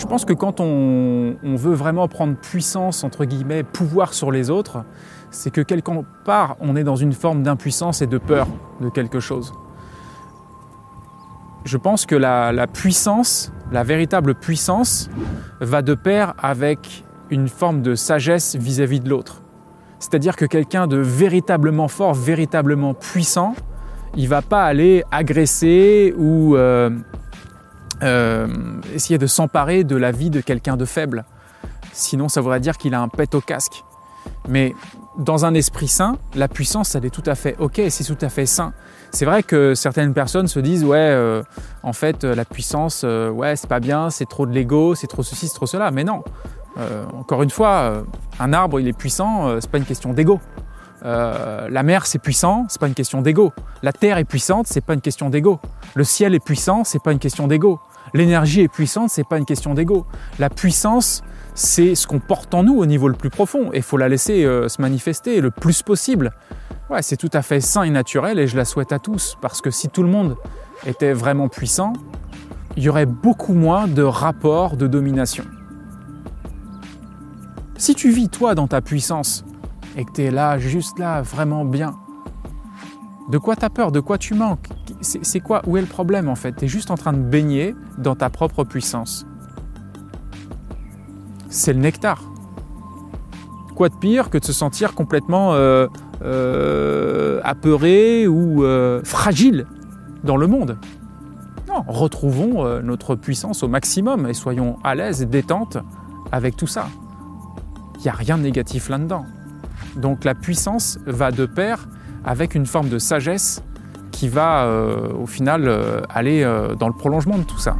Je pense que quand on, veut vraiment prendre puissance, entre guillemets, pouvoir sur les autres, c'est que quelque part, on est dans une forme d'impuissance et de peur de quelque chose. Je pense que la, puissance, la véritable puissance, va de pair avec une forme de sagesse vis-à-vis de l'autre. C'est-à-dire que quelqu'un de véritablement fort, véritablement puissant, il va pas aller agresser ou euh, euh, essayer de s'emparer de la vie de quelqu'un de faible. Sinon, ça voudrait dire qu'il a un pet au casque. Mais dans un esprit sain, la puissance, elle est tout à fait ok, c'est tout à fait sain. C'est vrai que certaines personnes se disent ouais, euh, en fait, la puissance, euh, ouais, c'est pas bien, c'est trop de l'ego, c'est trop ceci, c'est trop cela. Mais non. Euh, encore une fois, euh, un arbre, il est puissant, euh, c'est pas une question d'ego. Euh, la mer, c'est puissant, c'est pas une question d'ego. La terre est puissante, c'est pas une question d'ego. Le ciel est puissant, c'est pas une question d'ego. L'énergie est puissante, c'est pas une question d'ego. La puissance, c'est ce qu'on porte en nous au niveau le plus profond et il faut la laisser euh, se manifester le plus possible. Ouais, c'est tout à fait sain et naturel et je la souhaite à tous parce que si tout le monde était vraiment puissant, il y aurait beaucoup moins de rapports de domination. Si tu vis toi dans ta puissance et que tu es là, juste là, vraiment bien, de quoi tu as peur? De quoi tu manques? C'est quoi? Où est le problème en fait? Tu es juste en train de baigner dans ta propre puissance. C'est le nectar. Quoi de pire que de se sentir complètement euh, euh, apeuré ou euh, fragile dans le monde? Non, retrouvons notre puissance au maximum et soyons à l'aise et détente avec tout ça. Il n'y a rien de négatif là-dedans. Donc la puissance va de pair avec une forme de sagesse qui va euh, au final euh, aller euh, dans le prolongement de tout ça.